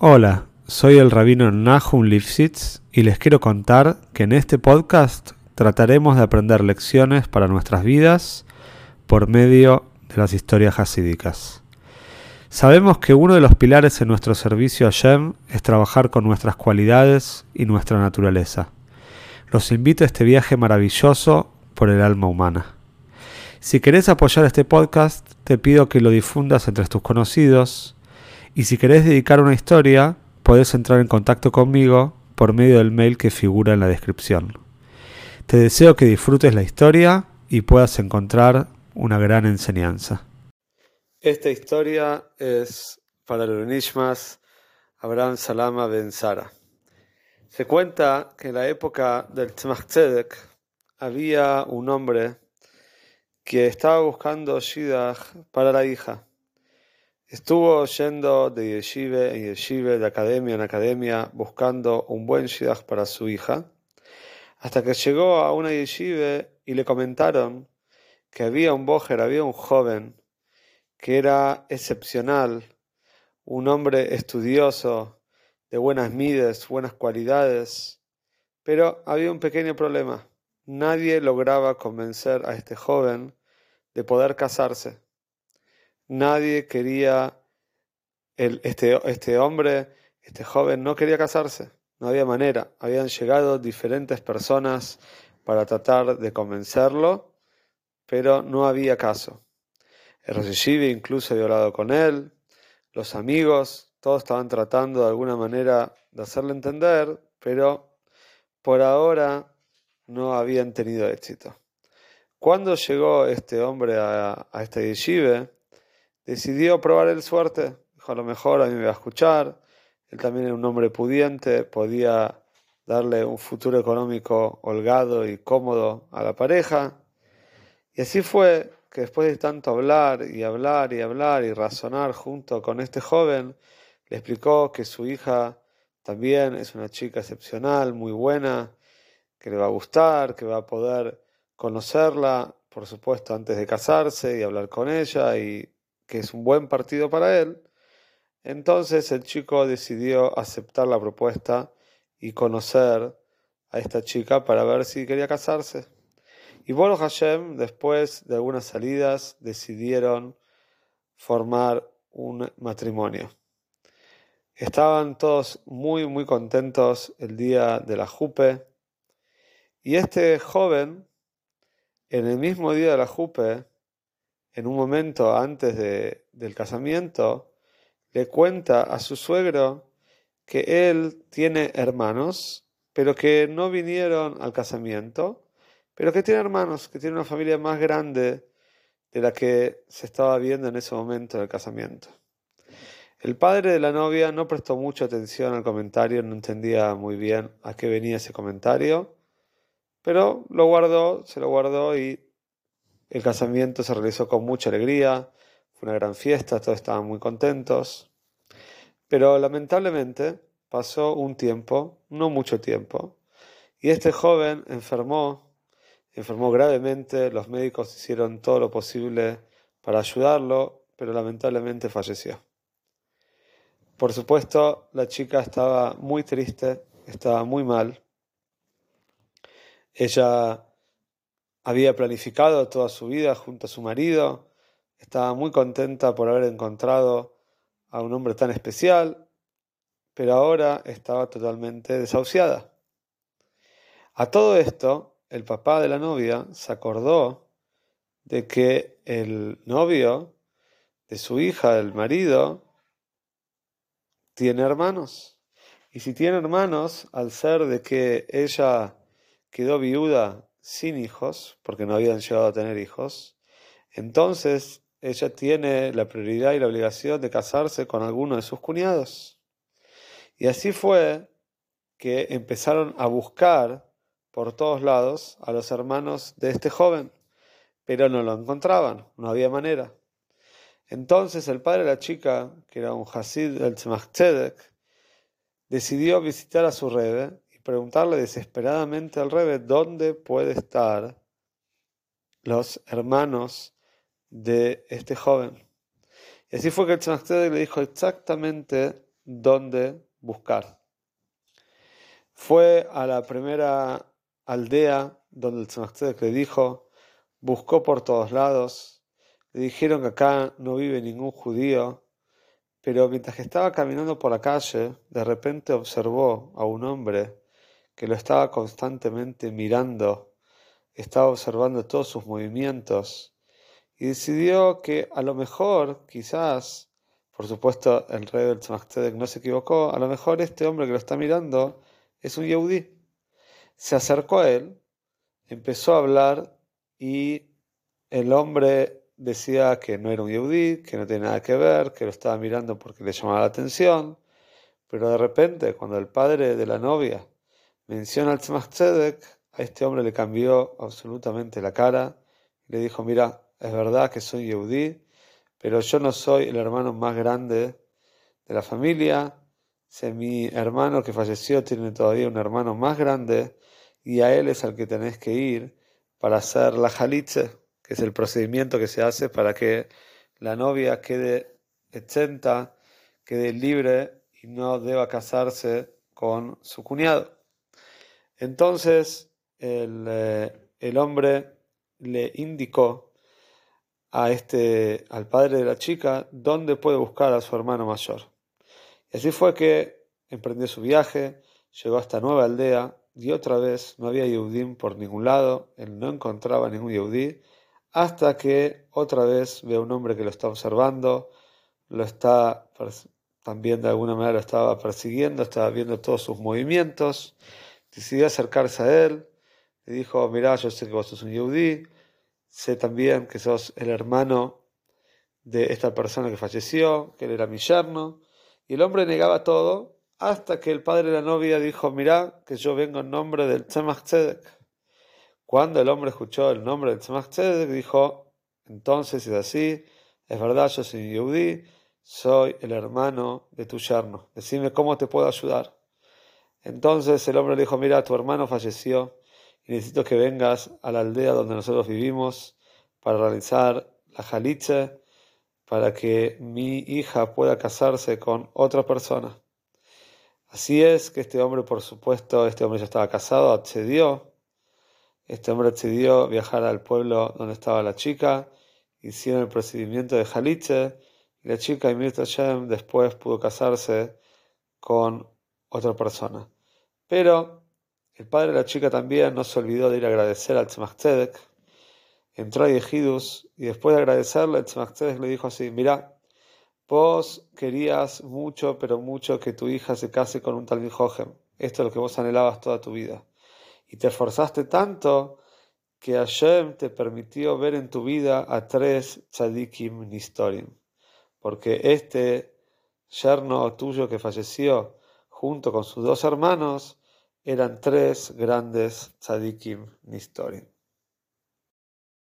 Hola, soy el rabino Nahum Lifshitz y les quiero contar que en este podcast trataremos de aprender lecciones para nuestras vidas por medio de las historias hasídicas. Sabemos que uno de los pilares en nuestro servicio a Shem es trabajar con nuestras cualidades y nuestra naturaleza. Los invito a este viaje maravilloso por el alma humana. Si querés apoyar este podcast, te pido que lo difundas entre tus conocidos y si querés dedicar una historia, podés entrar en contacto conmigo por medio del mail que figura en la descripción. Te deseo que disfrutes la historia y puedas encontrar una gran enseñanza. Esta historia es para el Nishmas Abraham Salama Ben Sara. Se cuenta que en la época del Tzemach Tzedek había un hombre que estaba buscando Shidach para la hija. Estuvo yendo de yeshive en yeshive, de academia en academia, buscando un buen Shidach para su hija, hasta que llegó a una yeshive y le comentaron que había un bojer, había un joven que era excepcional, un hombre estudioso, de buenas mides, buenas cualidades, pero había un pequeño problema. Nadie lograba convencer a este joven de poder casarse. Nadie quería, el, este, este hombre, este joven no quería casarse. No había manera. Habían llegado diferentes personas para tratar de convencerlo, pero no había caso. El Rosh incluso había hablado con él, los amigos, todos estaban tratando de alguna manera de hacerle entender, pero por ahora no habían tenido éxito. Cuando llegó este hombre a, a esta yeshive, decidió probar el suerte. Dijo, a lo mejor a mí me va a escuchar. Él también era un hombre pudiente, podía darle un futuro económico holgado y cómodo a la pareja. Y así fue que después de tanto hablar y hablar y hablar y razonar junto con este joven, le explicó que su hija también es una chica excepcional, muy buena, que le va a gustar, que va a poder conocerla, por supuesto, antes de casarse y hablar con ella, y que es un buen partido para él. Entonces el chico decidió aceptar la propuesta y conocer a esta chica para ver si quería casarse. Y Boro Hashem, después de algunas salidas, decidieron formar un matrimonio. Estaban todos muy, muy contentos el día de la Jupe. Y este joven, en el mismo día de la Jupe, en un momento antes del casamiento, le cuenta a su suegro que él tiene hermanos, pero que no vinieron al casamiento pero que tiene hermanos, que tiene una familia más grande de la que se estaba viendo en ese momento del casamiento. El padre de la novia no prestó mucha atención al comentario, no entendía muy bien a qué venía ese comentario, pero lo guardó, se lo guardó y el casamiento se realizó con mucha alegría, fue una gran fiesta, todos estaban muy contentos, pero lamentablemente pasó un tiempo, no mucho tiempo, y este joven enfermó enfermó gravemente, los médicos hicieron todo lo posible para ayudarlo, pero lamentablemente falleció. Por supuesto, la chica estaba muy triste, estaba muy mal. Ella había planificado toda su vida junto a su marido, estaba muy contenta por haber encontrado a un hombre tan especial, pero ahora estaba totalmente desahuciada. A todo esto, el papá de la novia se acordó de que el novio de su hija, el marido, tiene hermanos. Y si tiene hermanos, al ser de que ella quedó viuda sin hijos, porque no habían llegado a tener hijos, entonces ella tiene la prioridad y la obligación de casarse con alguno de sus cuñados. Y así fue que empezaron a buscar por todos lados a los hermanos de este joven, pero no lo encontraban, no había manera. Entonces el padre de la chica, que era un Hasid del Tzemach decidió visitar a su rebe preguntarle desesperadamente al rebe dónde puede estar los hermanos de este joven. Y así fue que el Tzemach le dijo exactamente dónde buscar. Fue a la primera aldea donde el Tzemach le dijo, buscó por todos lados, le dijeron que acá no vive ningún judío, pero mientras que estaba caminando por la calle, de repente observó a un hombre que lo estaba constantemente mirando, estaba observando todos sus movimientos y decidió que a lo mejor, quizás, por supuesto el rey del Tzemach no se equivocó, a lo mejor este hombre que lo está mirando es un Yehudi. Se acercó a él, empezó a hablar y el hombre decía que no era un Yehudi, que no tenía nada que ver, que lo estaba mirando porque le llamaba la atención, pero de repente cuando el padre de la novia menciona al Tzemach a este hombre le cambió absolutamente la cara y le dijo, mira, es verdad que soy Yehudi, pero yo no soy el hermano más grande de la familia. Si mi hermano que falleció tiene todavía un hermano más grande y a él es al que tenés que ir para hacer la jalitze, que es el procedimiento que se hace para que la novia quede exenta, quede libre y no deba casarse con su cuñado. Entonces el, eh, el hombre le indicó a este, al padre de la chica dónde puede buscar a su hermano mayor. Y así fue que emprendió su viaje, llegó a esta nueva aldea y otra vez no había Yehudim por ningún lado, él no encontraba ningún Yehudí, hasta que otra vez ve a un hombre que lo está observando, lo está también de alguna manera lo estaba persiguiendo, estaba viendo todos sus movimientos, decidió acercarse a él, le dijo, mira, yo sé que vos sos un Yehudí, Sé también que sos el hermano de esta persona que falleció, que él era mi yerno. Y el hombre negaba todo hasta que el padre de la novia dijo, mirá que yo vengo en nombre del Tzemach. Cuando el hombre escuchó el nombre del Tzemach Tzedek, dijo, entonces es así, es verdad, yo soy Yehudi, soy el hermano de tu yerno. Decime cómo te puedo ayudar. Entonces el hombre le dijo, mira, tu hermano falleció y necesito que vengas a la aldea donde nosotros vivimos para realizar la jalitze, para que mi hija pueda casarse con otra persona. Así es que este hombre, por supuesto, este hombre ya estaba casado, accedió. Este hombre accedió viajar al pueblo donde estaba la chica, hicieron el procedimiento de jalitze, y la chica, Imir Shem, después pudo casarse con otra persona. Pero el padre de la chica también no se olvidó de ir a agradecer al Tzemach Tzedek. Entró a Yehidus y después de agradecerle, el Tzemach Tzedek le dijo así, mira, vos querías mucho, pero mucho que tu hija se case con un Talmud Jojem. Esto es lo que vos anhelabas toda tu vida. Y te esforzaste tanto que Hashem te permitió ver en tu vida a tres tzadikim nistorim. Porque este yerno tuyo que falleció junto con sus dos hermanos, eran tres grandes tzadikim nistorim.